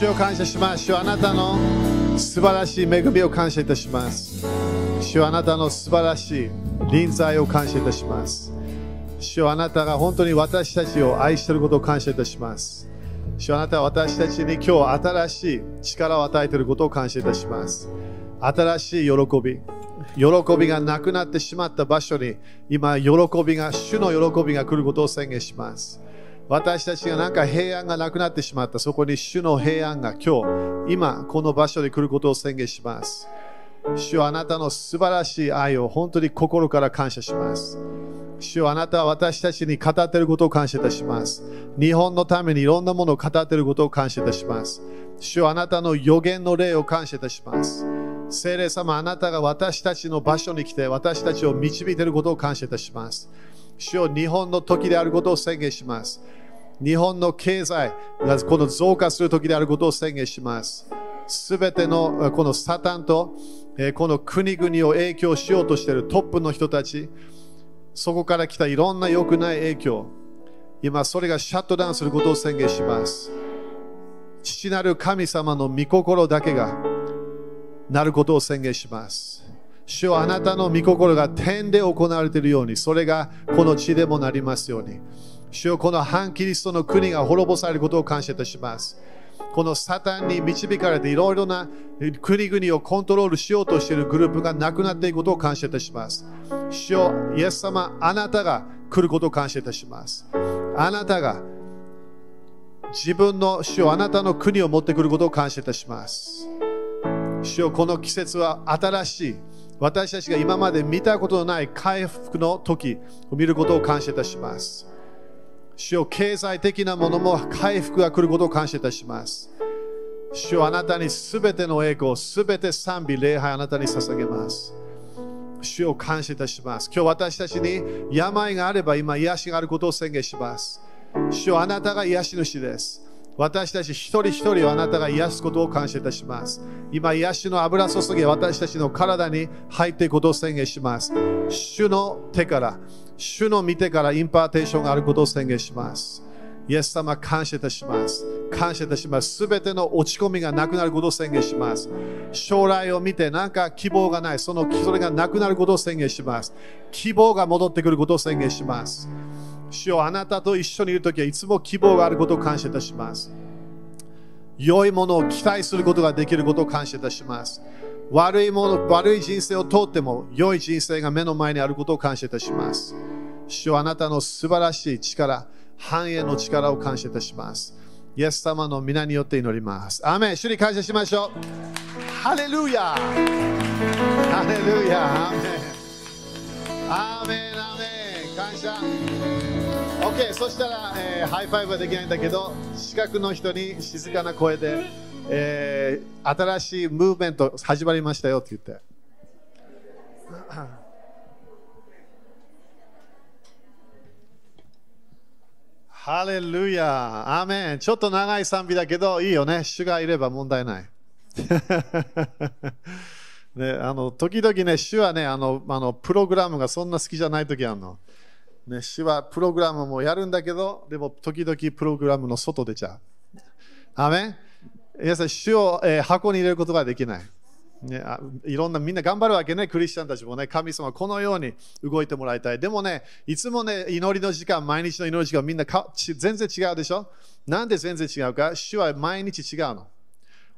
主を感謝します。主あなたの素晴らしい恵みを感謝いたします。主あなたの素晴らしい臨在を感謝いたします。主あなたが本当に私たちを愛していることを感謝いたします。主あなたは私たちに今日新しい力を与えていることを感謝いたします。新しい喜び、喜びがなくなってしまった場所に今、喜びが、主の喜びが来ることを宣言します。私たちがなんか平安がなくなってしまった、そこに主の平安が今日、今、この場所に来ることを宣言します。主はあなたの素晴らしい愛を本当に心から感謝します。主はあなたは私たちに語っていることを感謝いたします。日本のためにいろんなものを語っていることを感謝いたします。主はあなたの予言の霊を感謝いたします。聖霊様、あなたが私たちの場所に来て私たちを導いていることを感謝いたします。主よ日本の時であることを宣言します。日本の経済がこの増加する時であることを宣言します。すべてのこのサタンとこの国々を影響しようとしているトップの人たち、そこから来たいろんな良くない影響、今それがシャットダウンすることを宣言します。父なる神様の御心だけがなることを宣言します。主はあなたの御心が天で行われているように、それがこの地でもなりますように。主よこの反キリストの国が滅ぼされることを感謝いたします。このサタンに導かれていろいろな国々をコントロールしようとしているグループがなくなっていくことを感謝いたします。主よイエス様、あなたが来ることを感謝いたします。あなたが自分の主をあなたの国を持ってくることを感謝いたします。主よこの季節は新しい私たちが今まで見たことのない回復の時を見ることを感謝いたします。主よ経済的なものも回復が来ることを感謝いたします。主よあなたにすべての栄光、すべて賛美、礼拝あなたに捧げます。主を感謝いたします。今日私たちに病があれば今癒しがあることを宣言します。主よあなたが癒し主です。私たち一人一人をあなたが癒すことを感謝いたします。今、癒しの油注ぎ私たちの体に入っていくことを宣言します。主の手から、主の御手から impartation があることを宣言します。イエス様、感謝いたします。感謝いたします。すべての落ち込みがなくなることを宣言します。将来を見てなんか希望がない、そのそれがなくなることを宣言します。希望が戻ってくることを宣言します。主よあなたと一緒にいるときはいつも希望があることを感謝いたします。良いものを期待することができることを感謝いたします。悪いもの、悪い人生を通っても良い人生が目の前にあることを感謝いたします。主よあなたの素晴らしい力、繁栄の力を感謝いたします。イエス様の皆によって祈ります。アメン主に感謝しましょう。ハレルヤハレルヤアーメンアーメンアメン感謝 OK そしたら、えー high five はできないんだけど近くの人に静かな声で、えー新しいムーブメント始まりましたよって言って。ハレルヤアメン。ちょっと長い賛美だけどいいよね。主がいれば問題ない。ね、あの時々ね、主はねあのあの、プログラムがそんな好きじゃない時あるの。ね、主はプログラムもやるんだけど、でも時々プログラムの外出ちゃう。アメン？皆さん、主を、えー箱に入れることができない。ね、あいろんなみんな頑張るわけね、クリスチャンたちもね、神様このように動いてもらいたい。でもね、いつもね、祈りの時間、毎日の祈りの時間、みんなか全然違うでしょ？なんで全然違うか？主は毎日違うの。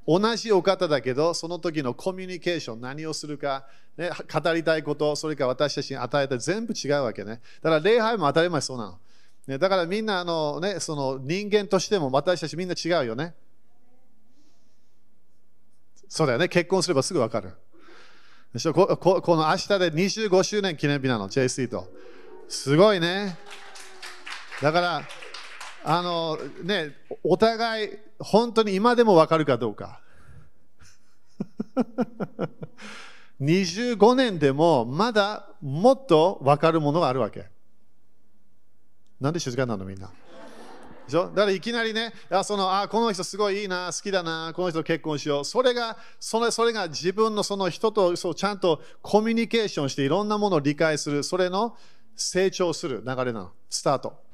同じお方だけど、その時のコミュニケーション、何をするか、ね、語りたいこと、それから私たちに与えた全部違うわけね。だから礼拝も当たり前そうなの。ね、だからみんなあの、ね、その人間としても私たちみんな違うよね。そうだよね、結婚すればすぐ分かる。でしょ？こここの明日で25周年記念日なの、JC と。すごいね。だから、あのね、お互い、本当に今でも分かるかどうか。25年でもまだもっと分かるものがあるわけ。なんで静かなのみんな。だからいきなりね、あそのあこの人すごいいいな、好きだな、この人と結婚しよう。それがそれそれが自分のその人とそうちゃんとコミュニケーションしていろんなものを理解する、それの成長する流れなの、スタート。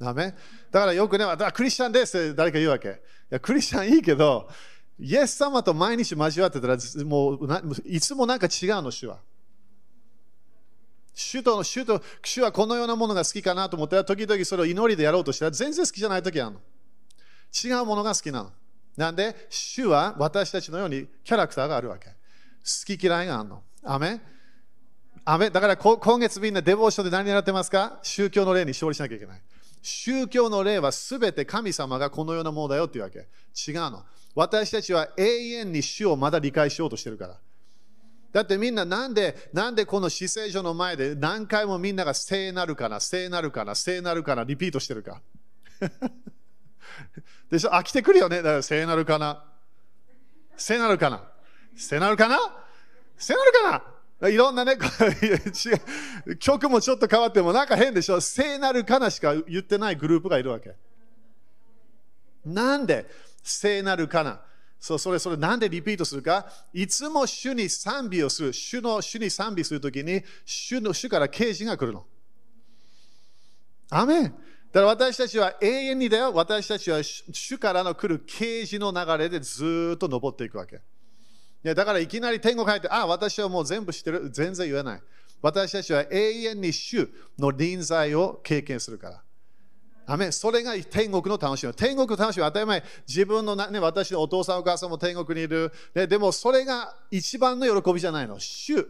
ダメ？だからよくね、クリスチャンですって誰か言うわけ。いや、クリスチャンいいけど、イエス様と毎日交わってたら、もういつもなんか違うの、主は。主と主と主はこのようなものが好きかなと思ったら、時々それを祈りでやろうとしたら、全然好きじゃない時あるの。違うものが好きなの。なんで、主は私たちのようにキャラクターがあるわけ。好き嫌いがあるの。アメアメだから今月みんなデボーションで何やってますか？宗教の例に勝利しなきゃいけない。宗教の例はすべて神様がこのようなものだよっていうわけ。違うの。私たちは永遠に主をまだ理解しようとしてるから。だってみんななんで、なんでこの死聖所の前で何回もみんなが聖なるかな、聖なるかな、聖なるかな、リピートしてるか。でしょ？飽きてくるよね。だから聖なるかな。聖なるかな。聖なるかな？聖なるかな？いろんなね、曲もちょっと変わってもなんか変でしょ。聖なるかなしか言ってないグループがいるわけ。なんで聖なるかな？そうそれそれなんでリピートするか？いつも主に賛美をする。主の主に賛美するときに主の主から啓示が来るの。アメンだから私たちは永遠にだよ。私たちは主からの来る啓示の流れでずっと登っていくわけ。いやだからいきなり天国入って、あ、あ私はもう全部知ってる。全然言えない。私たちは永遠に主の臨在を経験するから。アメそれが天国の楽しみ。天国の楽しみは当たり前。自分の、ね、私のお父さんお母さんも天国にいる。ね、でもそれが一番の喜びじゃないの。主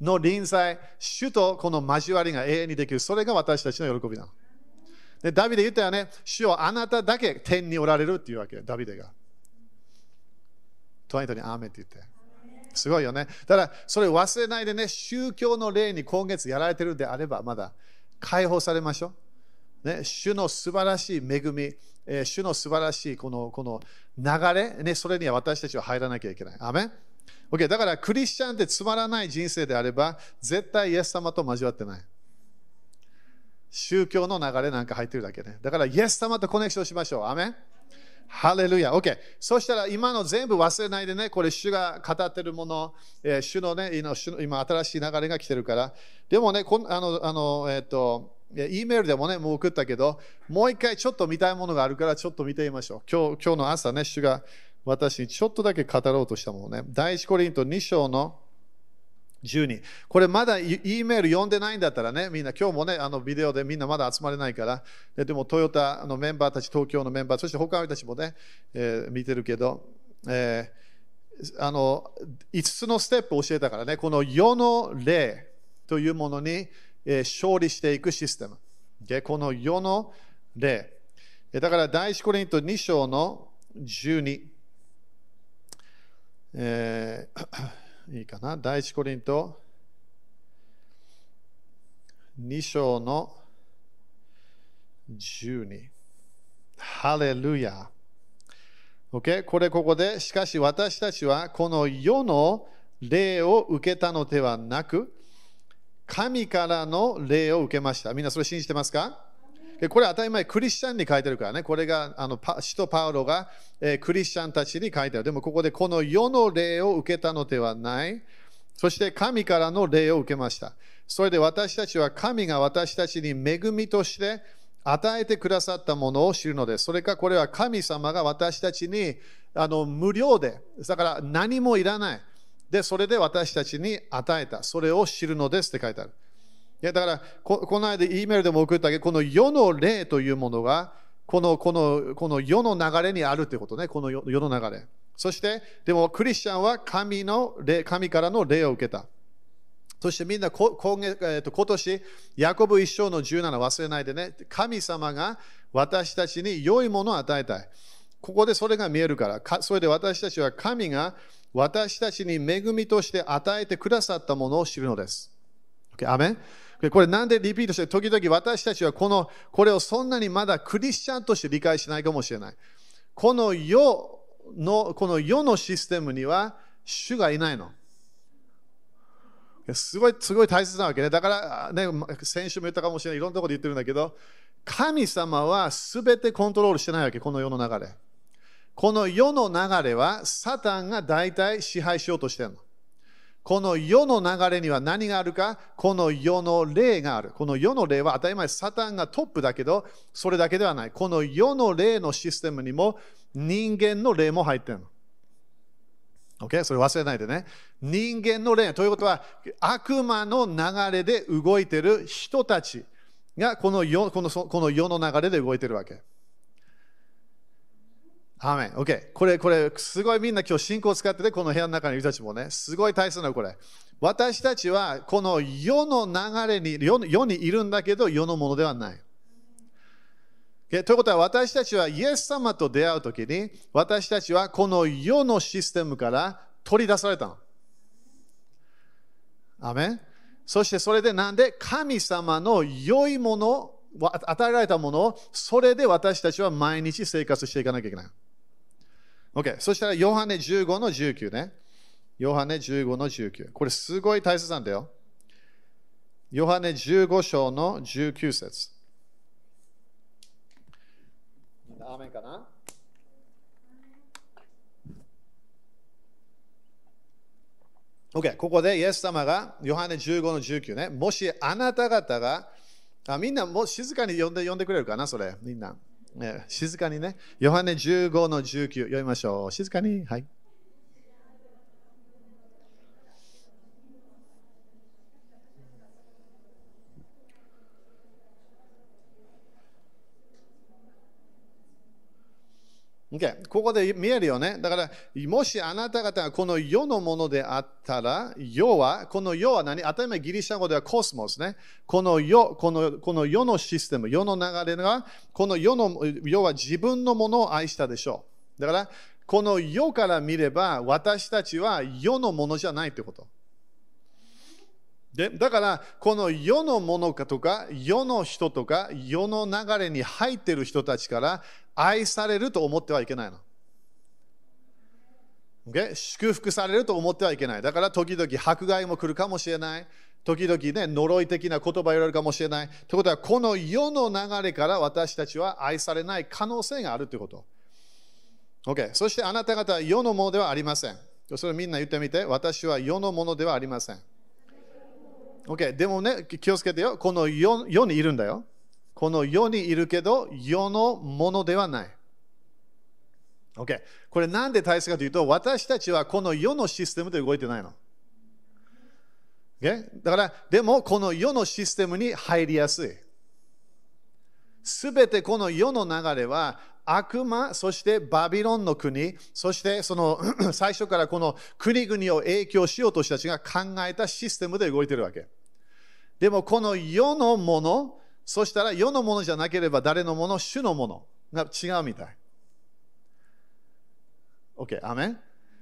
の臨在、主とこの交わりが永遠にできる。それが私たちの喜びなの。でダビデ言ったよね。主はあなただけ天におられるっていうわけ。ダビデが。隣人にアーメンって言って。すごいよね。ただそれ忘れないでね、宗教の例に今月やられてるんであれば、まだ解放されましょう。ね、主の素晴らしい恵み、えー、主の素晴らしいこのこの流れ、ね、それには私たちは入らなきゃいけない。アメ OK、だからクリスチャンってつまらない人生であれば、絶対イエス様と交わってない。宗教の流れなんか入ってるだけね。だからイエス様とコネクションしましょう。アメハレルヤ。OK。そしたら今の全部忘れないでね、これ主が語ってるもの、えー、主のね、今新しい流れが来てるから。でもね、こんあの、あの、えっ、ー、と、E メールでもね、もう送ったけど、もう一回ちょっと見たいものがあるから、ちょっと見てみましょう。今日今日の朝ね、主が私にちょっとだけ語ろうとしたものね。第一コリント2章の12。これまだ E メール読んでないんだったらね、みんな今日もね、あのビデオでみんなまだ集まれないから、でもトヨタのメンバーたち、東京のメンバー、そして他の人たちもね、えー、見てるけど、えー、あの5つのステップを教えたからね、この世の霊というものに、え勝利していくシステム。でこの世の例。だから、第一コリント2章の12。えー、いいかな？第一コリント2章の12。ハレルヤ。Okay? これここで、しかし私たちはこの世の霊を受けたのではなく、神からの霊を受けました。みんなそれ信じてますか？これ当たり前、クリスチャンに書いてるからね。これが、あのパ使徒パウロが、えー、クリスチャンたちに書いてある。でもここでこの世の霊を受けたのではない。そして神からの霊を受けました。それで私たちは神が私たちに恵みとして与えてくださったものを知るのです。それかこれは神様が私たちにあの無料で、だから何もいらない。で、それで私たちに与えた。それを知るのですって書いてある。いやだからこ、この間、E メールでも送ったけど、この世の霊というものが、このこのこの世の流れにあるということね、この世の流れ。そして、でもクリスチャンは神の霊神からの霊を受けた。そしてみんな今月、えー、と今年、ヤコブ一生の17忘れないでね、神様が私たちに良いものを与えたい。ここでそれが見えるから、それで私たちは神が私たちに恵みとして与えてくださったものを知るのです。Okay? アメン？これなんでリピートして、時々私たちはこのこれをそんなにまだクリスチャンとして理解しないかもしれない。この世のこの世のシステムには主がいないの。すごいすごい大切なわけね。だから、ね、先週も言ったかもしれない、いろんなところで言ってるんだけど、神様は全てコントロールしてないわけ、この世の流れ。この世の流れはサタンが大体支配しようとしてるの。この世の流れには何があるか？この世の霊がある。この世の霊は当たり前、サタンがトップだけど、それだけではない。この世の霊のシステムにも人間の霊も入ってるの。OK? それ忘れないでね。人間の霊ということは悪魔の流れで動いてる人たちがこの世このこの世の流れで動いてるわけ。アーメン。OK。これ、これ、すごいみんな今日信仰を使ってて、この部屋の中にいる人たちもね、すごい大切なの、これ。私たちは、この世の流れに世、世にいるんだけど、世のものではない。Okay? ということは、私たちはイエス様と出会うときに、私たちはこの世のシステムから取り出されたの。アメンそしてそれでなんで神様の良いもの、与えられたものを、それで私たちは毎日生活していかなきゃいけない。OK。そしたら、ヨハネ15の19ね。ヨハネ15の19。これすごい大切なんだよ。ヨハネ15章の19節。アメンかな ?OK。ここでイエス様がヨハネ15の19ね。もしあなた方が、あみんなもう静かに呼んで呼んでくれるかなそれ。みんな。静かにね。ヨハネ15の19読みましょう。静かに。はい。Okay、ここで見えるよね。だから、もしあなた方がこの世のものであったら、世は、この世は何？当たり前ギリシャ語ではコスモスね。この世、このこの世のシステム、世の流れが、この世の世は自分のものを愛したでしょう。だから、この世から見れば、私たちは世のものじゃないってこと。でだから、この世のものかとか、世の人とか、世の流れに入っている人たちから愛されると思ってはいけないの。Okay? 祝福されると思ってはいけない。だから時々迫害も来るかもしれない。時々ね、呪い的な言葉言われるかもしれない。ということは、この世の流れから私たちは愛されない可能性があるということ。OK。そしてあなた方は世のものではありません。それみんな言ってみて。私は世のものではありません。OK。でもね、気をつけてよ。この世世にいるんだよ。この世にいるけど、世のものではない。OK。これなんで大切かというと、私たちはこの世のシステムで動いてないの。Okay? だから、でもこの世のシステムに入りやすい。すべてこの世の流れは悪魔、そしてバビロンの国、そしてその 最初からこの国々を影響しようとした人たちが考えたシステムで動いてるわけ。でもこの世のもの、そしたら世のものじゃなければ誰のもの、主のものが違うみたい。OK、アメン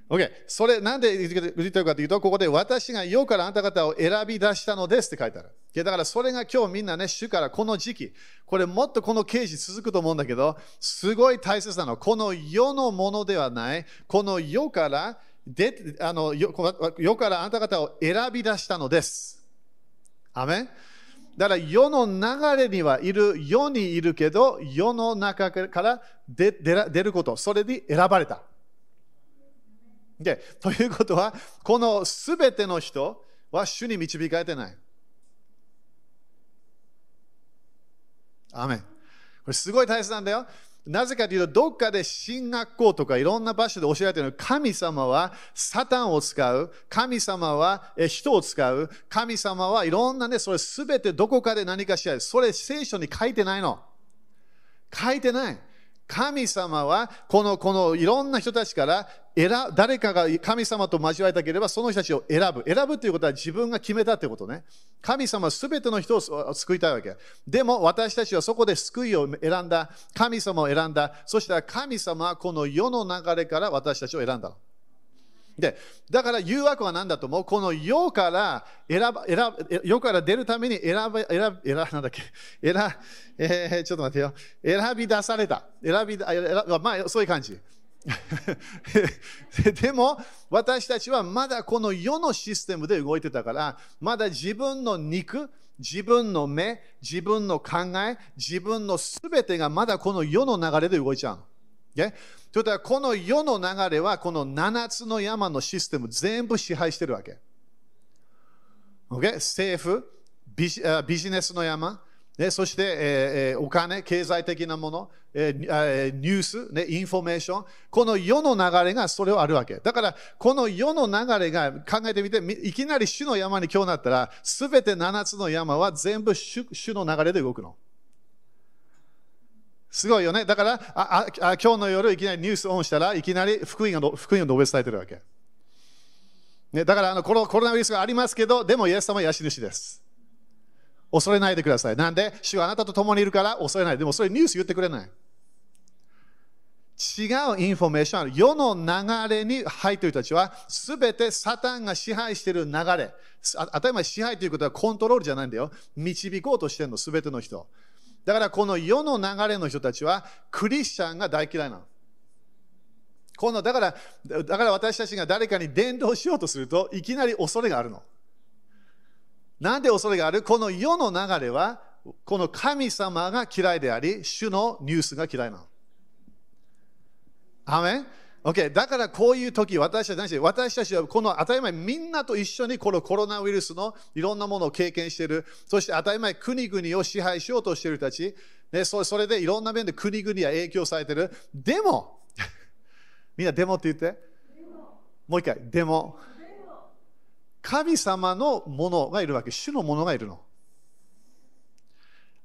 ?OK、それなんで言ってるかというと、ここで私が世からあなた方を選び出したのですって書いてある。だからそれが今日みんなね、主からこの時期、これもっとこの刑事続くと思うんだけど、すごい大切なの。この世のものではない、この世からであの世からあなた方を選び出したのです。アメンだから世の流れにはいる、世にいるけど、世の中から出出ること、それで選ばれた。でということは、このすべての人は主に導かれてない。アメ。これすごい大切なんだよ。なぜかというと、どっかで進学校とかいろんな場所で教えられている神様はサタンを使う、神様は人を使う、神様はいろんなね、それすべてどこかで何かしら、それ聖書に書いてないの。書いてない。神様はこのこのいろんな人たちから選誰かが神様と交わりたければその人たちを選ぶ。選ぶということは自分が決めたということね。神様は全ての人を救いたいわけ。でも私たちはそこで救いを選んだ。神様を選んだ。そしたら神様はこの世の流れから私たちを選んだ。で、だから誘惑は何だと思う？この世から選ば選世から出るために選ば選ば選なんだっけ？選、えー、ちょっと待ってよ。選び出された。選び選まあ、そういう感じ。でも私たちはまだこの世のシステムで動いてたからまだ自分の肉自分の目自分の考え自分の全てがまだこの世の流れで動いちゃうの。ということはこの世の流れはこの7つの山のシステム全部支配してるわけ。Okay? 政府ビジビジネスの山、ね、そして、えーえお金、経済的なもの、えーえニュース、ね、インフォメーション、この世の流れがそれをあるわけ。だから、この世の流れが考えてみて、いきなり主の山に今日なったら、すべて7つの山は全部主主の流れで動くの。すごいよね。だからあああ、今日の夜いきなりニュースオンしたらいきなり福音を福音を述べ伝えてるわけ。ね、だからあのコロコロナウイルスがありますけど、でもイエス様は癒し主です。恐れないでください。なんで、主はあなたと共にいるから恐れない。でもそれニュース言ってくれない。違うインフォメーションある。世の流れに入っている人たちは、すべてサタンが支配している流れ。当たり前支配ということはコントロールじゃないんだよ。導こうとしてるの、すべての人。だからこの世の流れの人たちは、クリスチャンが大嫌いなの。このだからだから私たちが誰かに伝道しようとするといきなり恐れがあるの。なんで恐れがある？この世の流れはこの神様が嫌いであり、主のニュースが嫌いなの。アメン ?OK。だからこういう時、私たち私たちはこの当たり前、みんなと一緒にこのコロナウイルスのいろんなものを経験している。そして当たり前、国々を支配しようとしている人たち。ね、それでいろんな面で国々は影響されている。でも、みんなデモって言って。もう一回、デモ。神様のものがいるわけ。主のものがいるの。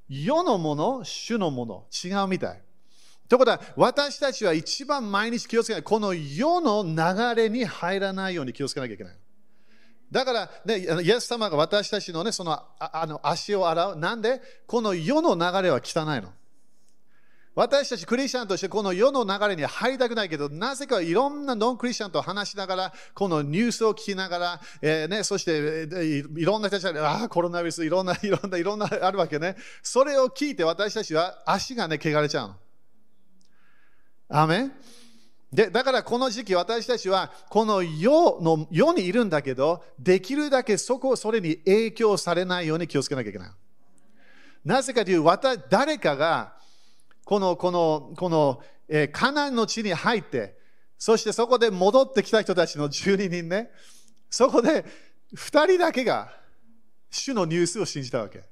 世のもの、主のもの。違うみたい。ということは、私たちは一番毎日気をつけない。この世の流れに入らないように気をつけなきゃいけない。だから、ね、イエス様が私たちの,、ね、そのああの足を洗う。なんで？この世の流れは汚いの。私たちクリスチャンとしてこの世の流れに入りたくないけど、なぜかいろんなノンクリスチャンと話しながら、このニュースを聞きながら、えーね、そして、いろんな人たちが、ああ、コロナウイルス、いろんな、いろんな、いろんなあるわけね。それを聞いて私たちは足がね、汚れちゃうの。アーメンでだからこの時期私たちはこの世の世にいるんだけどできるだけそこそれに影響されないように気をつけなきゃいけないなぜかというと誰かがこのこのこの、えー、カナンの地に入ってそしてそこで戻ってきた人たちの12人ねそこで2人だけが主のニュースを信じたわけ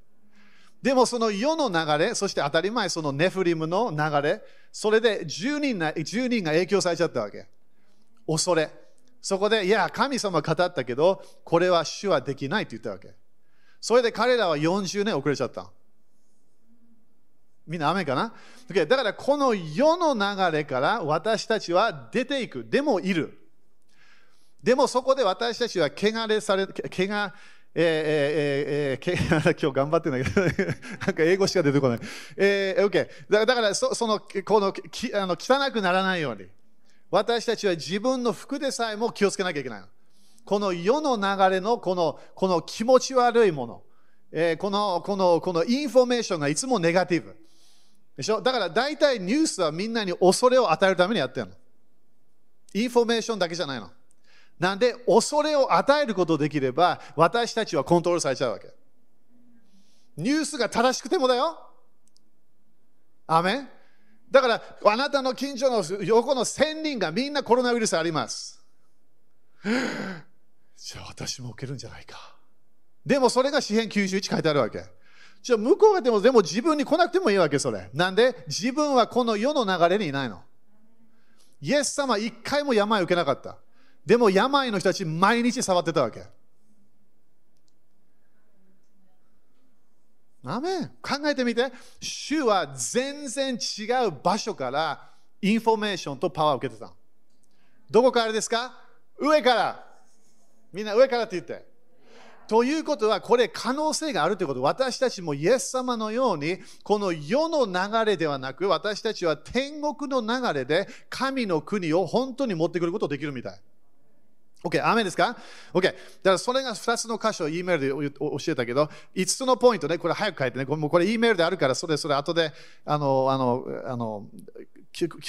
でもその世の流れ、そして当たり前そのネフリムの流れ、それで10人が ,10 人が影響されちゃったわけ。恐れ。そこで、いや、神様語ったけど、これは主はできないって言ったわけ。それで彼らは40年遅れちゃった。みんな雨かな、okay、だからこの世の流れから私たちは出ていく。でもいる。でもそこで私たちは汚れされ、汚えーえーえー、今日頑張ってないけど、なんか英語しか出てこない。えー、OK。だだからそ、その、このきあの汚くならないように、私たちは自分の服でさえも気をつけなきゃいけない。この世の流れのこのこの気持ち悪いもの、えー、このこのこのインフォメーションがいつもネガティブ。でしょ？だから大体ニュースはみんなに恐れを与えるためにやってるの。インフォメーションだけじゃないの。なんで、恐れを与えることできれば、私たちはコントロールされちゃうわけ。ニュースが正しくてもだよ。アーメンだから、あなたの近所の横の1000人がみんなコロナウイルスあります。じゃあ私も受けるんじゃないか。でもそれが詩編91書いてあるわけ。じゃあ向こうがでもでも自分に来なくてもいいわけ、それ。なんで？自分はこの世の流れにいないの。イエス様一回も病を受けなかった。でも病の人たち毎日触ってたわけ。アメン考えてみて、主は全然違う場所からインフォメーションとパワーを受けてた。どこからですか？上から。みんな上からって言って。ということは、これ可能性があるということ。私たちもイエス様のように、この世の流れではなく、私たちは天国の流れで神の国を本当に持ってくることができるみたい。OK、アーメンですか ?OK。だからそれが2つの箇所を E メールで教えたけど、5つのポイントね、これ早く書いてね、もうこれ E メールであるから、それそれ後で、あの、あの、あの、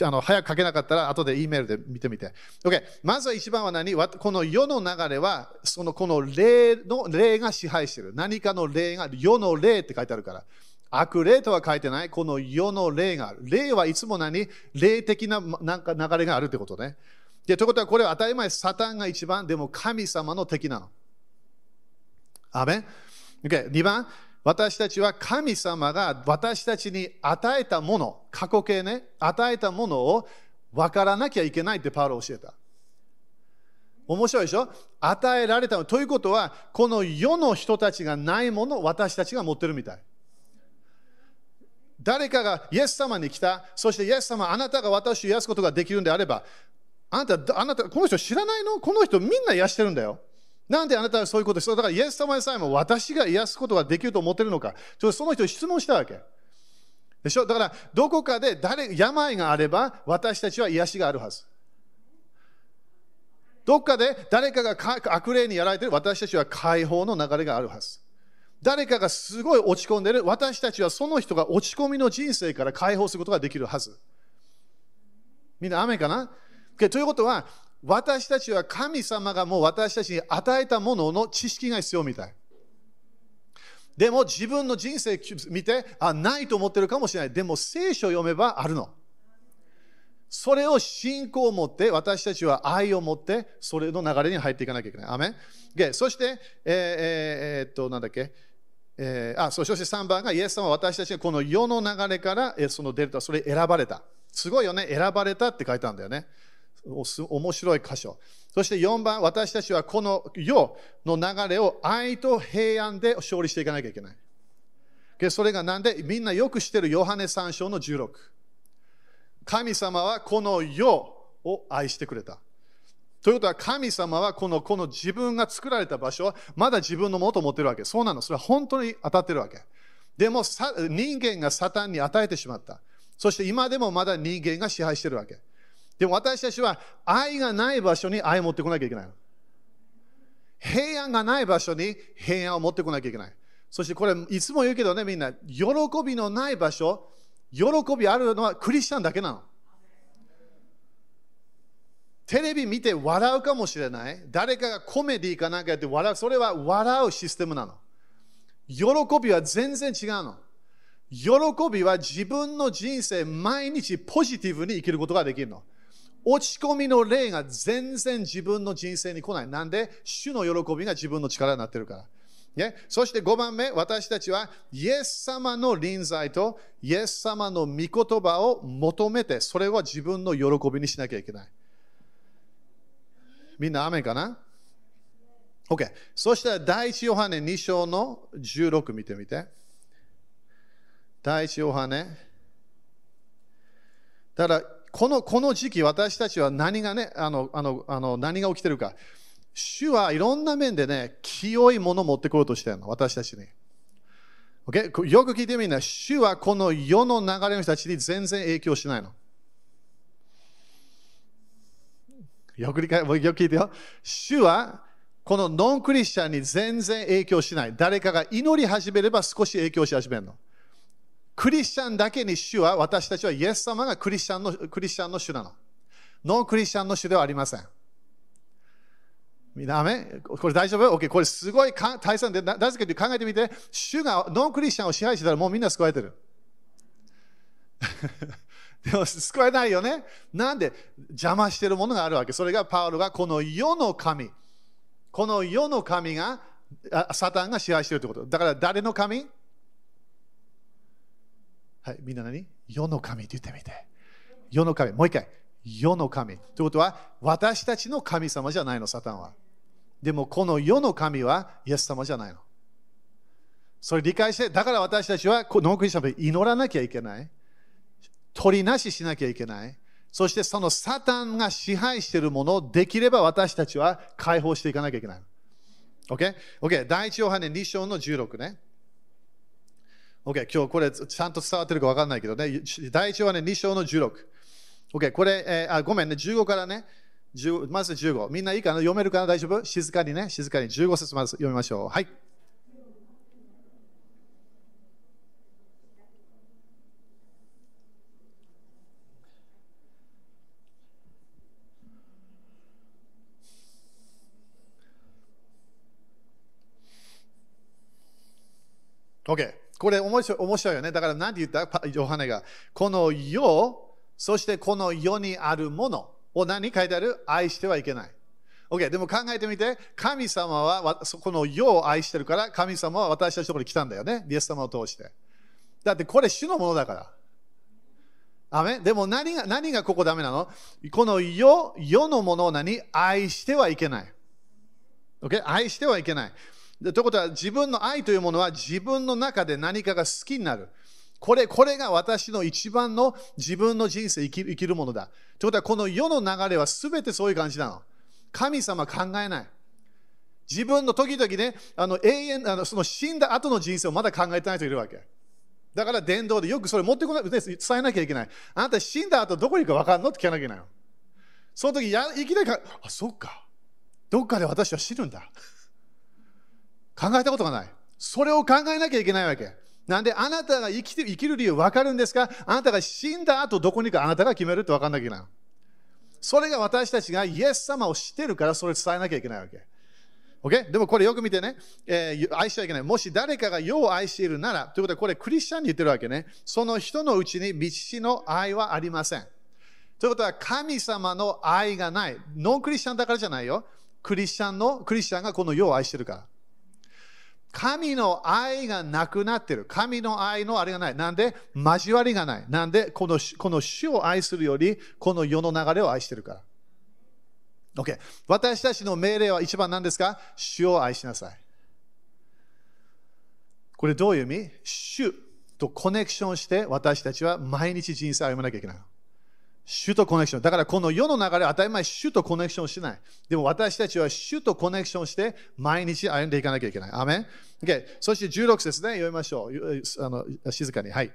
あの早く書けなかったら後で E メールで見てみて。OK。まずは一番は何？この世の流れは、そのこの霊の霊が支配している。何かの霊が、世の霊って書いてあるから。悪霊とは書いてない、この世の霊がある。霊はいつも何？霊的ななんか流れがあるってことね。でということは、これは当たり前、サタンが一番、でも神様の敵なの。アメン、okay、?2 番、私たちは神様が私たちに与えたもの、過去形ね、与えたものを分からなきゃいけないってパウロ教えた。面白いでしょ？与えられたということは、この世の人たちがないものを私たちが持ってるみたい。誰かがイエス様に来た、そしてイエス様、あなたが私を癒すことができるんであれば、あなた、あなた、この人知らないの？この人みんな癒してるんだよ。なんであなたはそういうことですだからイエス様でさえも私が癒すことができると思ってるのか。ちょその人に質問したわけ。でしょ？だからどこかで誰病があれば私たちは癒しがあるはず。どっかで誰かが悪霊にやられてる私たちは解放の流れがあるはず。誰かがすごい落ち込んでる私たちはその人が落ち込みの人生から解放することができるはず。みんな雨かな？ということは私たちは神様がもう私たちに与えたものの知識が必要みたい。でも自分の人生見て、あ、ないと思ってるかもしれない。でも聖書を読めばあるの。それを信仰を持って、私たちは愛を持って、それの流れに入っていかなきゃいけない。アメンそして、えー、えー、っと、なんだっけ、えー、あそして3番が、イエス様は私たちがこの世の流れから、そのデルタ、それ選ばれた。すごいよね、選ばれたって書いてあるんだよね。面白い箇所。そして4番、私たちはこの世の流れを愛と平安で勝利していかなきゃいけない。でそれがなんでみんなよく知ってるヨハネ3章の16。神様はこの世を愛してくれた。ということは神様はこのこの自分が作られた場所はまだ自分のものと思ってるわけ。そうなの。それは本当に当たってるわけ。でも人間がサタンに与えてしまった。そして今でもまだ人間が支配してるわけ。でも私たちは愛がない場所に愛を持ってこなきゃいけない。平安がない場所に平安を持ってこなきゃいけない。そしてこれ、いつも言うけどね、みんな、喜びのない場所、喜びあるのはクリスチャンだけなの。テレビ見て笑うかもしれない。誰かがコメディーかなんかやって笑う。それは笑うシステムなの。喜びは全然違うの。喜びは自分の人生、毎日ポジティブに生きることができるの。落ち込みの霊が全然自分の人生に来ない。なんで？主の喜びが自分の力になってるから。ね、そして5番目、私たちはイエス様の臨在とイエス様の御言葉を求めて、それは自分の喜びにしなきゃいけない。みんな雨かな ?OK。そしたら第一ヨハネ2章の16見てみて。第一ヨハネ。だこのこの時期、私たちは何がね、あのあのあの何が起きてるか。主はいろんな面でね、清いものを持ってこようとしてるの、私たちに。Okay? よく聞いてみんな、主はこの世の流れの人たちに全然影響しないの。よく理解、もうよく聞いてよ。主はこのノンクリスチャンに全然影響しない。誰かが祈り始めれば少し影響し始めるの。クリスチャンだけに主は、私たちはイエス様がクリスチャンのクリスチャンの主なの。ノンクリスチャンの主ではありません。みんな、めこれ大丈夫 ?OK、これすごい大切で、なぜかという考えてみて、主がノンクリスチャンを支配してたらもうみんな救われてる。でも救えないよね。なんで？邪魔してるものがあるわけ。それがパウロがこの世の神。この世の神が、サタンが支配してるということ。だから誰の神？はい、みんな何？世の神って言ってみて。世の神。もう一回。世の神。ということは、私たちの神様じゃないの、サタンは。でも、この世の神はイエス様じゃないの。それ理解して、だから私たちはノークリスチャン祈らなきゃいけない。取りなししなきゃいけない。そしてそのサタンが支配しているものをできれば私たちは解放していかなきゃいけない。OK?OK、OK? OK? 第一ヨハネ2章の16ね。OK、今日これちゃんと伝わってるか分かんないけどね、第1話ね、2章の16。OK、これ、えー、あ、ごめんね、15からね、まず15。みんないいかな？読めるかな？大丈夫？静かにね、静かに15節まず読みましょう。はい。OK。これ面白面白いよね。だから何て言った？ヨハネが。この世、そしてこの世にあるものを何書いてある？愛してはいけない。OK、でも考えてみて、神様はこの世を愛してるから、神様は私たちのところに来たんだよね。イエス様を通して。だってこれ主のものだから。アメでも何が何がここダメなの？この世世のものを何？愛してはいけない。OK? 愛してはいけない。でということは自分の愛というものは自分の中で何かが好きになる。これこれが私の一番の自分の人生生き生きるものだ。ということはこの世の流れは全てそういう感じなの。神様考えない。自分の時々ね、あの永遠あのその死んだ後の人生をまだ考えてない人いるわけ。だから伝道でよくそれ持ってこない、伝えなきゃいけない。あなた死んだ後どこに行くか分かんの？って聞かなきゃいけないの。その時や、いきなりか、あ、そっか。どっかで私は死ぬんだ。考えたことがない。それを考えなきゃいけないわけ。なんであなたが生きて生きる理由分かるんですか？あなたが死んだ後どこに行くかあなたが決めるって分かんなきゃいけない。それが私たちがイエス様を知ってるからそれを伝えなきゃいけないわけ。Okay? でもこれよく見てね、えー、愛しちゃいけない。もし誰かが世を愛しているなら、ということはこれクリスチャンに言ってるわけね。その人のうちに道しの愛はありません。ということは神様の愛がない。ノンクリスチャンだからじゃないよ。クリスチャンの、クリスチャンがこの世を愛してるから。神の愛がなくなってる。神の愛のあれがない。なんで？交わりがない。なんで？このこの主を愛するより、この世の流れを愛してるから。OK。私たちの命令は一番何ですか？主を愛しなさい。これどういう意味？主とコネクションして私たちは毎日人生を歩まなきゃいけない。主とコネクション。だからこの世の流れ、当たり前、主とコネクションしない。でも私たちは主とコネクションして毎日歩んでいかなきゃいけない。アメン、okay、そして16節ね、読みましょう。あの静かに。はい。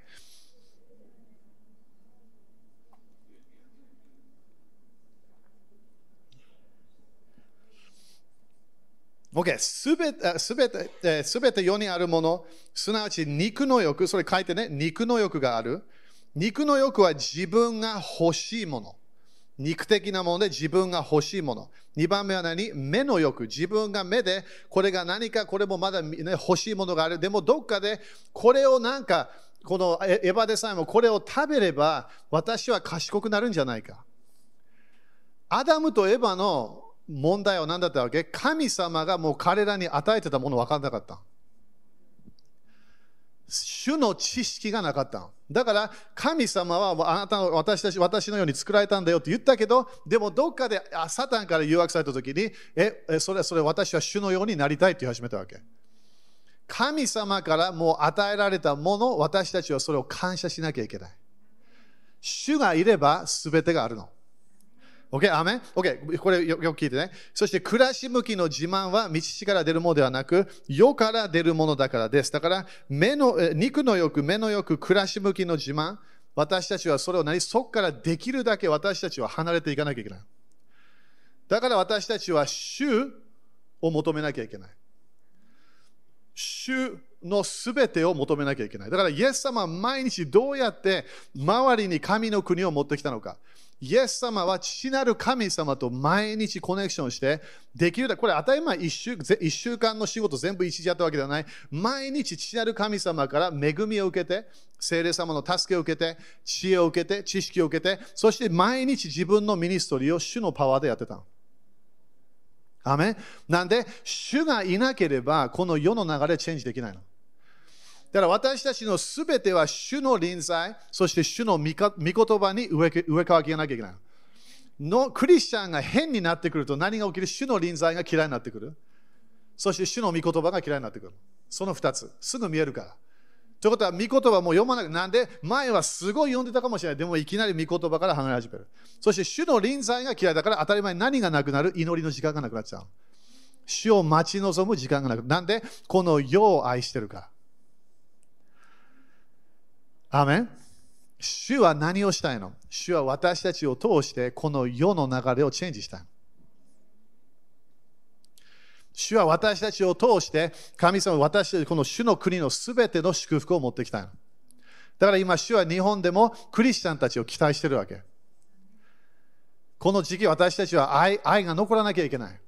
OK、すべて、すべて、すべて世にあるもの、すなわち肉の欲、それ書いてね、肉の欲がある。肉の欲は自分が欲しいもの。肉的なもので自分が欲しいもの。2番目は何？目の欲。自分が目で、これが何か、これもまだ、ね、欲しいものがある。でもどっかで、これをなんか、このエヴァでさえもこれを食べれば、私は賢くなるんじゃないか。アダムとエヴァの問題は何だったわけ？神様がもう彼らに与えてたもの分からなかった。主の知識がなかったの。だから神様はあなたの私たち私のように作られたんだよって言ったけど、でもどっかでサタンから誘惑された時に、え、それそれ私は主のようになりたいって言い始めたわけ。神様からもう与えられたもの、私たちはそれを感謝しなきゃいけない。主がいれば全てがあるの。OK? アメン ?OK? これよく聞いてね。そして暮らし向きの自慢は道から出るものではなく、世から出るものだからです。だから目の肉の欲、目の欲、暮らし向きの自慢、私たちはそれを何そこからできるだけ私たちは離れていかなきゃいけない。だから私たちは主を求めなきゃいけない。主のすべてを求めなきゃいけない。だからイエス様は毎日どうやって周りに神の国を持ってきたのか。イエス様は父なる神様と毎日コネクションして、できるだけ、これ当たり前1週 ,1 週間の仕事全部一時やったわけではない。毎日父なる神様から恵みを受けて、聖霊様の助けを受けて、知恵を受けて、知識を受けて、そして毎日自分のミニストリーを主のパワーでやってた。アメなんで、主がいなければ、この世の流れチェンジできないの。だから私たちのすべては主の臨在、そして主の御言葉に植え替えなきゃいけない。のクリスチャンが変になってくると何が起きる？主の臨在が嫌いになってくる。そして主の御言葉が嫌いになってくる。その2つ。すぐ見えるから。ということは、御言葉も読まなくなんで、前はすごい読んでたかもしれない。でもいきなり御言葉から離れ始める。そして主の臨在が嫌いだから当たり前に何がなくなる？祈りの時間がなくなっちゃう。主を待ち望む時間がなくなる。なんで、この世を愛してるから。アメン主は何をしたいの？主は私たちを通してこの世の流れをチェンジしたい。主は私たちを通して神様私たちこの主の国のすべての祝福を持ってきたいの。だから今主は日本でもクリスチャンたちを期待してるわけ。この時期私たちは愛愛が残らなきゃいけない。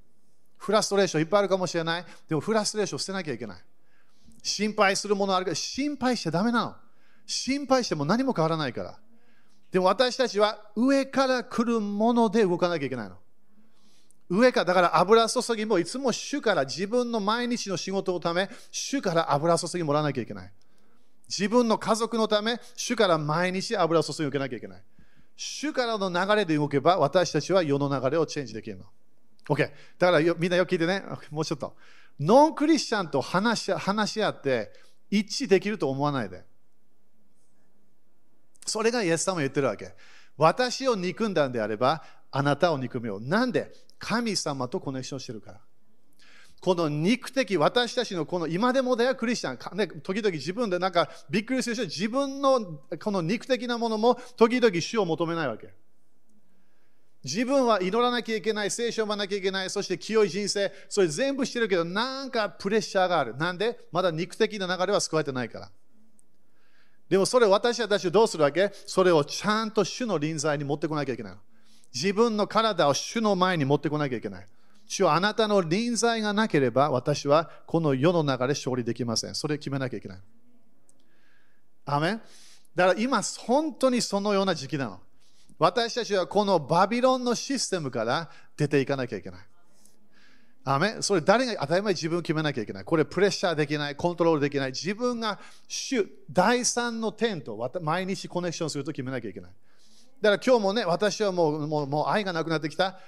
フラストレーションいっぱいあるかもしれない。でもフラストレーション捨てなきゃいけない。心配するものあるけど心配しちゃダメなの。心配しても何も変わらないから。でも私たちは上から来るもので動かなきゃいけないの。上から、だから油注ぎもいつも主から自分の毎日の仕事のため、主から油注ぎもらわなきゃいけない。自分の家族のため、主から毎日油注ぎを受けなきゃいけない。主からの流れで動けば、私たちは世の流れをチェンジできるの。OK。だからみんなよく聞いてね、もうちょっと。ノンクリスチャンと話し話し合って一致できると思わないで。それがイエス様言ってるわけ。私を憎んだんであれば、あなたを憎むよう。なんで？神様とコネクションしてるから。この肉的、私たちのこの今でもだよ、クリスチャン、ね、時々自分でなんかびっくりする人、自分のこの肉的なものも時々主を求めないわけ。自分は祈らなきゃいけない、聖書を読まなきゃいけない、そして清い人生、それ全部してるけど、なんかプレッシャーがある。なんで？まだ肉的な流れは救われてないから。でもそれ私たちどうするわけ？それをちゃんと主の臨在に持ってこなきゃいけない。自分の体を主の前に持ってこなきゃいけない。主はあなたの臨在がなければ私はこの世の流れ勝利できません。それを決めなきゃいけない。アメンだから今本当にそのような時期なの。私たちはこのバビロンのシステムから出ていかなきゃいけない。アメそれ誰が当たり前自分を決めなきゃいけない。これプレッシャーできない、コントロールできない。自分が主第三の点と毎日コネクションすると決めなきゃいけない。だから今日もね、私はもうもうもう愛がなくなってきた。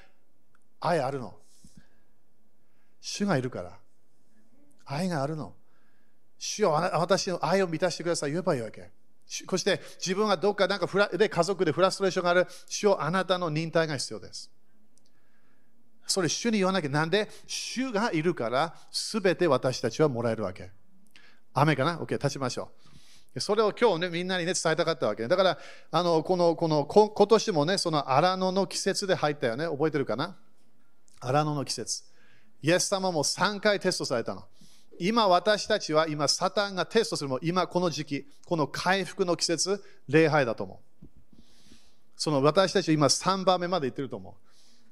愛あるの。主がいるから。愛があるの。主よ私の愛を満たしてください。言えばいいわけ。そして自分がどっかなんかフラで家族でフラストレーションがある、主よあなたの忍耐が必要です。それ主に言わなきゃ。なんで？主がいるからすべて私たちはもらえるわけ。雨かな ?OK、立ちましょう。それを今日ね、みんなにね、伝えたかったわけね。だから、あの、この、この、今年もね、その荒野の季節で入ったよね。覚えてるかな？荒野の季節。イエス様も3回テストされたの。今私たちは今サタンがテストするも今この時期この回復の季節礼拝だと思うその私たちは今3番目まで行ってると思う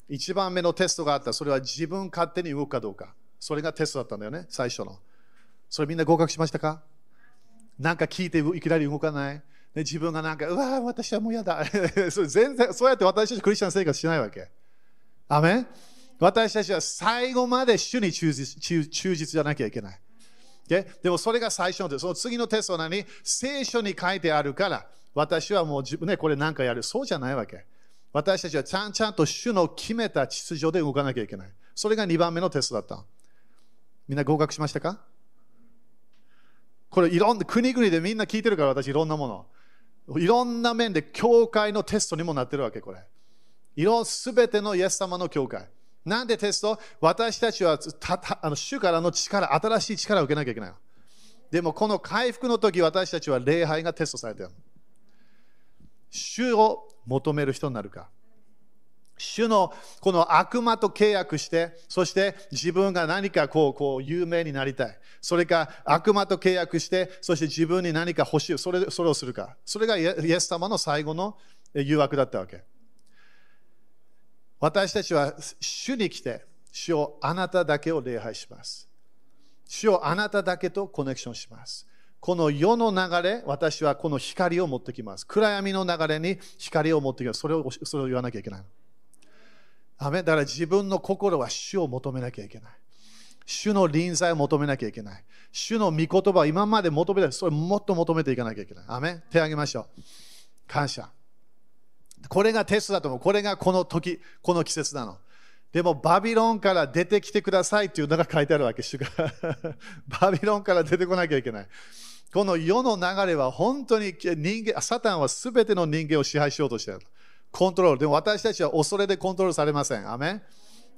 1番目のテストがあった。それは自分勝手に動くかどうか。それがテストだったんだよね最初の。それみんな合格しましたか？なんか聞いていきなり動かない？で自分がなんかうわ私はもう嫌だ。それ全然そうやって私たちクリスチャン生活しないわけ。アメ私たちは最後まで主に忠実忠実じゃなきゃいけない。ででもそれが最初のその次のテストは何？聖書に書いてあるから、私はもう自分ね、これ何かやる。そうじゃないわけ。私たちはちゃんちゃんと主の決めた秩序で動かなきゃいけない。それが2番目のテストだった。みんな合格しましたか？これいろんな国々でみんな聞いてるから私いろんなもの。いろんな面で教会のテストにもなってるわけ、これ。いろんすべてのイエス様の教会。なんでテスト？私たちはあの主からの力、新しい力を受けなきゃいけない。でもこの回復の時私たちは礼拝がテストされてる。主を求める人になるか。主のこの悪魔と契約して、そして自分が何かこうこう有名になりたい。それか悪魔と契約して、そして自分に何か欲しい。それそれをするか。それがイエス様の最後の誘惑だったわけ。私たちは主に来て、主をあなただけを礼拝します。主をあなただけとコネクションします。この世の流れ、私はこの光を持ってきます。暗闇の流れに光を持ってきます。それをそれを言わなきゃいけない。アメだから自分の心は主を求めなきゃいけない。主の臨在を求めなきゃいけない。主の御言葉を今まで求めて、それをもっと求めていかなきゃいけない。アメ手を挙げましょう。感謝。これがテストだと思う。これがこの時、この季節なの。でも、バビロンから出てきてくださいっていうのが書いてあるわけ、主が。バビロンから出てこなきゃいけない。この世の流れは本当に人間、サタンは全ての人間を支配しようとしている。コントロール。でも私たちは恐れでコントロールされません。アメ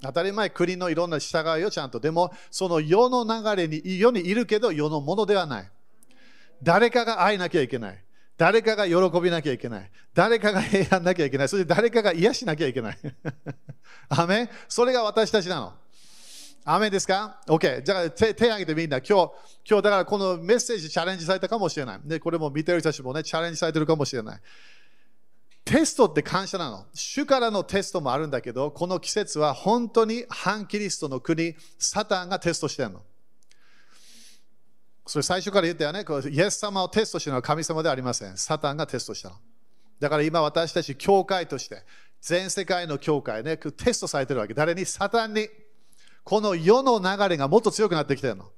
当たり前、国のいろんな従いをちゃんと。でも、その世の流れに、世にいるけど世のものではない。誰かが愛なきゃいけない。誰かが喜びなきゃいけない。誰かが平安なきゃいけない。そして誰かが癒しなきゃいけない。アメそれが私たちなの。アメですか ?OK。じゃあ手手挙げてみんな。今日、今日だからこのメッセージチャレンジされたかもしれない。で、これも見てる人たちもね、チャレンジされてるかもしれない。テストって感謝なの。主からのテストもあるんだけど、この季節は本当に反キリストの国、サタンがテストしてるの。それ最初から言ったよね。イエス様をテストしたのは神様ではありません。サタンがテストしたの。だから今私たち教会として、全世界の教会ね、テストされてるわけ。誰に？サタンに。この世の流れがもっと強くなってきてるの。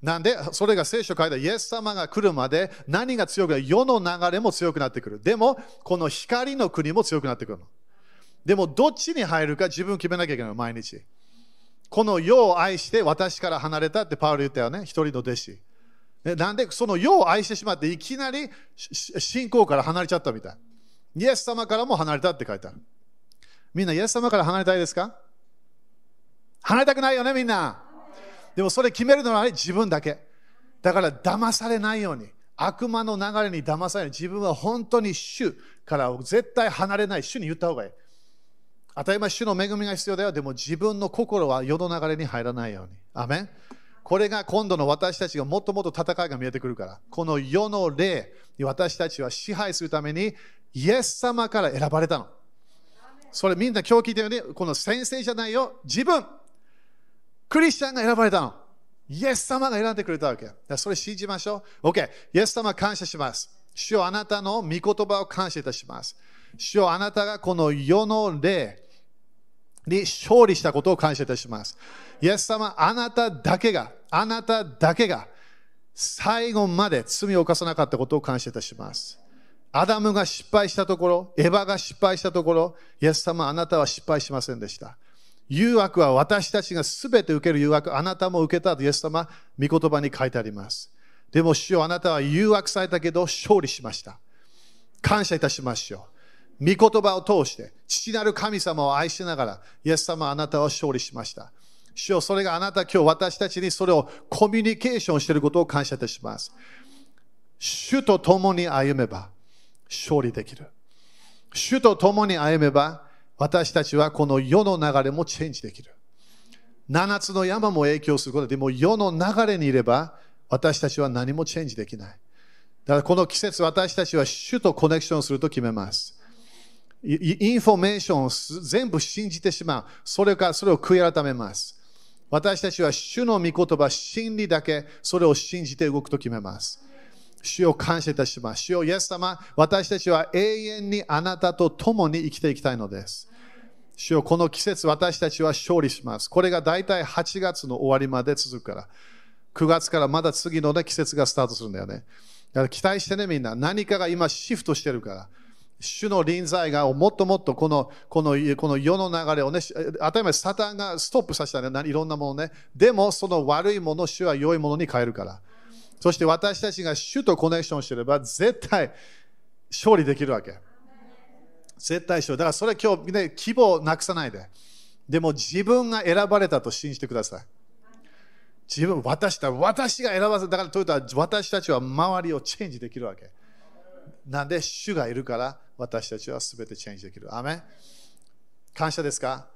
なんで、それが聖書書いたイエス様が来るまで何が強くなる世の流れも強くなってくる。でも、この光の国も強くなってくるの。でも、どっちに入るか自分決めなきゃいけないの、毎日。この世を愛して私から離れたってパウル言ったよね、一人の弟子。なんで、その世を愛してしまっていきなり信仰から離れちゃったみたい。イエス様からも離れたって書いてある。みんなイエス様から離れたいですか？離れたくないよね、みんな。でもそれ決めるのは、ね、自分だけ。だから騙されないように。悪魔の流れに騙されない。自分は本当に主から絶対離れない。主に言った方がいい。当たり前、主の恵みが必要だよ。でも自分の心は世の流れに入らないように。アメンこれが今度の私たちがもっともっと戦いが見えてくるから。この世の霊に私たちは支配するためにイエス様から選ばれたの。それみんな今日聞いてるね。この先生じゃないよ。自分。クリスチャンが選ばれたの。イエス様が選んでくれたわけ。それ信じましょう。OK。イエス様感謝します。主よあなたの御言葉を感謝いたします。主よあなたがこの世の霊に勝利したことを感謝いたします。イエス様、あなただけが、あなただけが最後まで罪を犯さなかったことを感謝いたします。アダムが失敗したところ、エヴァが失敗したところ、イエス様、あなたは失敗しませんでした。誘惑は私たちが全て受ける誘惑、あなたも受けたとイエス様、御言葉に書いてあります。でも主よあなたは誘惑されたけど勝利しました。感謝いたしましょう。御言葉を通して、父なる神様を愛しながら、イエス様あなたは勝利しました。主よそれがあなた今日私たちにそれをコミュニケーションしていることを感謝いたします。主と共に歩めば勝利できる。主と共に歩めば私たちはこの世の流れもチェンジできる。七つの山も影響することで、も世の流れにいれば、私たちは何もチェンジできない。だからこの季節、私たちは主とコネクションすると決めます。インフォメーションを全部信じてしまう。それかそれを悔い改めます。私たちは主の御言葉、真理だけ、それを信じて動くと決めます。主を感謝いたします。主をイエス様、私たちは永遠にあなたと共に生きていきたいのです。主よこの季節私たちは勝利します。これが大体8月の終わりまで続くから。9月からまだ次の、ね、季節がスタートするんだよね。だから期待してね、みんな。何かが今シフトしてるから。主の臨在がもっともっとこのこのこの世の流れをね、当たり前、サタンがストップさせたね、いろんなものね。でも、その悪いもの、主は良いものに変えるから。そして私たちが主とコネクションしてれば、絶対勝利できるわけ。絶対しよう。だからそれ今日、ね、希望をなくさないで。でも自分が選ばれたと信じてください。自分、私だ、私が選ばせだからというと私たちは周りをチェンジできるわけ。なんで、主がいるから私たちは全てチェンジできる。アメ感謝ですか？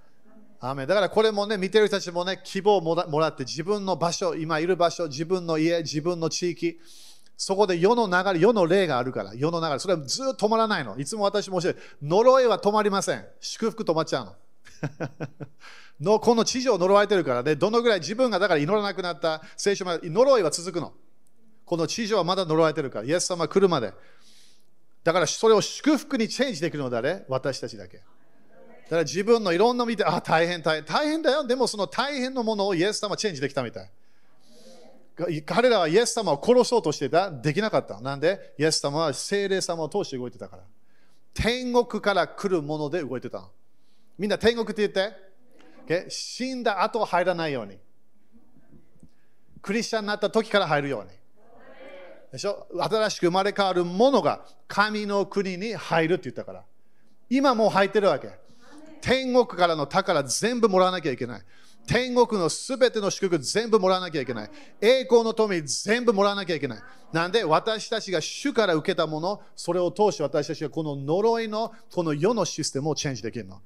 アメだからこれもね、見てる人たちもね、希望をもらって自分の場所、今いる場所、自分の家、自分の地域、そこで世の流れ、世の霊があるから、世の流れ、それはずっと止まらないの。いつも私も教えて、呪いは止まりません。祝福止まっちゃうの。のこの地上呪われてるからね、どのぐらい自分がだから祈らなくなった聖書まで呪いは続くの。この地上はまだ呪われてるから、イエス様来るまで。だからそれを祝福にチェンジできるのだね、私たちだけ。だから自分のいろんな見て、あ、大変大変。大変だよ。でもその大変のものをイエス様チェンジできたみたい。彼らはイエス様を殺そうとしてたできなかった。なんで？イエス様は精霊様を通して動いてたから。天国から来るもので動いてたみんな天国って言って、okay? 死んだ後入らないように。クリスチャンになった時から入るように。でしょ？新しく生まれ変わるものが神の国に入るって言ったから。今もう入ってるわけ。天国からの宝全部もらわなきゃいけない。天国のすべての祝福全部もらわなきゃいけない。栄光の富全部もらわなきゃいけない。なんで私たちが主から受けたもの、それを通して私たちがこの呪いのこの世のシステムをチェンジできるの。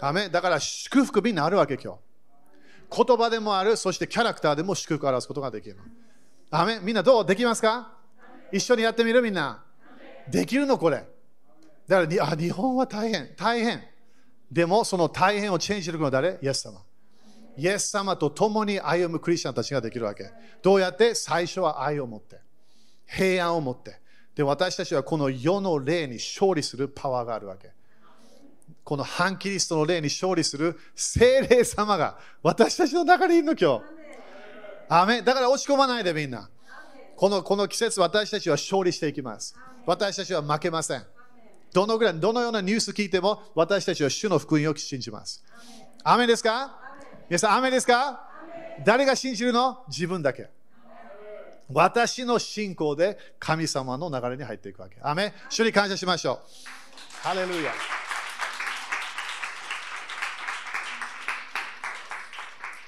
アメだから祝福みんなあるわけ今日。言葉でもある、そしてキャラクターでも祝福を表すことができるの。アメみんなどう？できますか？一緒にやってみる？みんな。できるのこれ。だからあ日本は大変、大変。でもその大変をチェンジするのは誰？イエス様。イエス様と共に歩むクリスチャンたちができるわけ。どうやって？最初は愛を持って、平安を持って、で私たちはこの世の霊に勝利するパワーがあるわけ。この反キリストの霊に勝利する精霊様が私たちの中にいるの今日。アメだから落ち込まないでみんな。このこの季節私たちは勝利していきます。私たちは負けません。どのぐらい、どのようなニュース聞いても私たちは主の福音を信じます。アメですか？皆さん、アメですか？誰が信じるの？自分だけ。私の信仰で神様の流れに入っていくわけ。アメ主に感謝しましょう。ハレルヤ。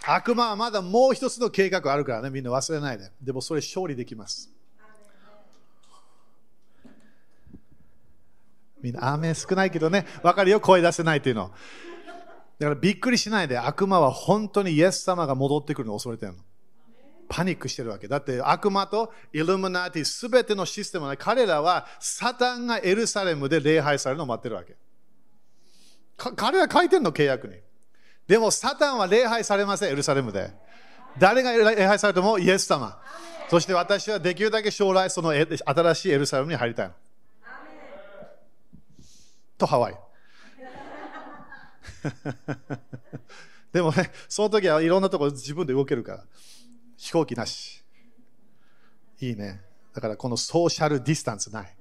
悪魔はまだもう一つの計画あるからね、みんな忘れないで。でもそれ勝利できます。みんな、アーメン少ないけどね、分かるよ、声出せないっていうの。だからびっくりしないで、悪魔は本当にイエス様が戻ってくるのを恐れてるの。パニックしてるわけ。だって悪魔とイルミナティ、すべてのシステムは、彼らはサタンがエルサレムで礼拝されるのを待ってるわけ。彼ら書いてるの、契約に。でも、サタンは礼拝されません、エルサレムで。誰が礼拝されてもイエス様。そして私はできるだけ将来、その新しいエルサレムに入りたいの。とハワイ。でもね、その時はいろんなところ自分で動けるから。飛行機なし。いいね。だからこのソーシャルディスタンスない。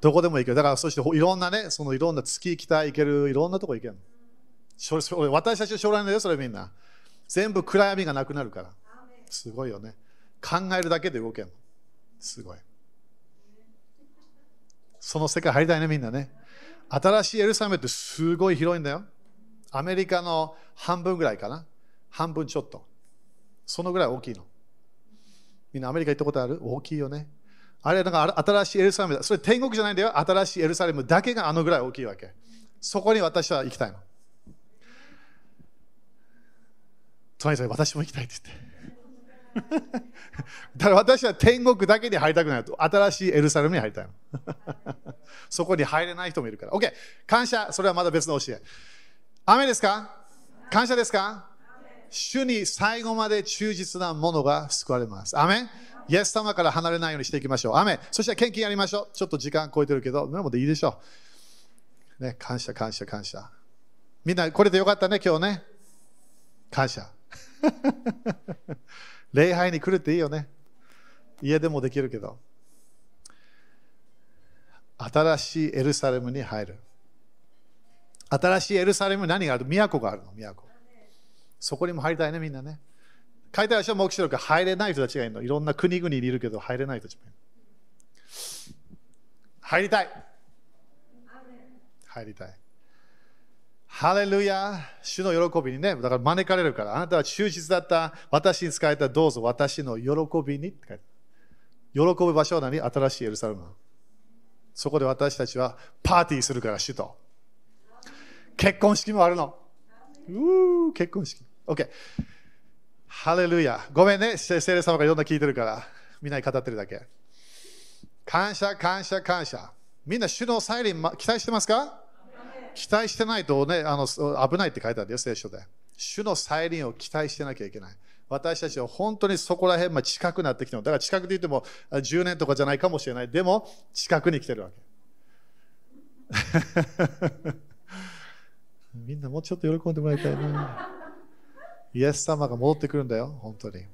どこでも行ける。だからそしていろんなね、そのいろんな月行きたい行ける、いろんなとこ行ける。それそれ私たちの将来のよ、それみんな。全部暗闇がなくなるから。すごいよね。考えるだけで動けるの。すごい。その世界入りたいね、みんなね。新しいエルサレムってすごい広いんだよ。アメリカの半分ぐらいかな。半分ちょっと。そのぐらい大きいの。みんなアメリカ行ったことある？大きいよね。あれ、なんか新しいエルサレムだ。それ天国じゃないんだよ。新しいエルサレムだけがあのぐらい大きいわけ。そこに私は行きたいの。隣さん、私も行きたいって言って。だから私は天国だけに入りたくないと。新しいエルサレムに入りたいの。そこに入れない人もいるから。OK。感謝。それはまだ別の教え。雨ですか？感謝ですか？主に最後まで忠実なものが救われます。アメイエス様から離れないようにしていきましょう。アメそして献金やりましょう。ちょっと時間超えてるけど、でもでいいでしょう。ね、感謝、感謝、感謝。みんな、これでよかったね、今日ね。感謝。礼拝に来るっていいよね。家でもできるけど。新しいエルサレムに入る。新しいエルサレム何がある？都があるの、都。そこにも入りたいね、みんなね。書いてある人は目視録入れない人たちがいるの。いろんな国々にいるけど入れない人たちもいる。入りたい。入りたい。ハレルヤ、主の喜びにね、だから招かれるから、あなたは忠実だった、私に使えたどうぞ私の喜びにって書いて喜ぶ場所は何？新しいエルサレム。そこで私たちはパーティーするから、主と。結婚式もあるの。うー、結婚式。OK。ハレルヤ。ごめんね、聖霊様がいろんな聞いてるから、みんなに語ってるだけ。感謝、感謝、感謝。みんな主の再臨、期待してますか？期待してないとね、あの危ないって書いてあるよ、聖書で。主の再臨を期待してなきゃいけない。私たちは本当にそこら辺まで近くなってきてるだから近くで言っても10年とかじゃないかもしれない。でも近くに来てるわけ。みんなもうちょっと喜んでもらいたいな。イエス様が戻ってくるんだよ、本当に。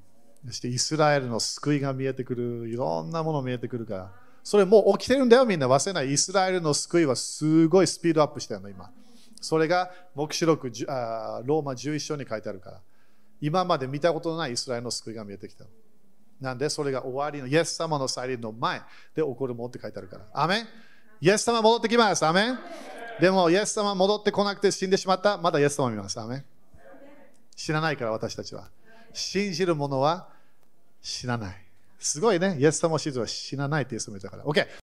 そしてイスラエルの救いが見えてくる、いろんなもの見えてくるから。それもう起きてるんだよ、みんな忘れない。イスラエルの救いはすごいスピードアップしてるの、今。それが黙示録あローマ11章に書いてあるから。今まで見たことのないイスラエルの救いが見えてきた。なんで、それが終わりの、イエス様の再臨の前で起こるものって書いてあるから。アメンイエス様戻ってきます。アメンでも、イエス様戻ってこなくて死んでしまった。まだイエス様見ます。アメン知らないから、私たちは。信じる者は知らない。すごいね。イエス様を信じは死なないって言う人もいたから。OK。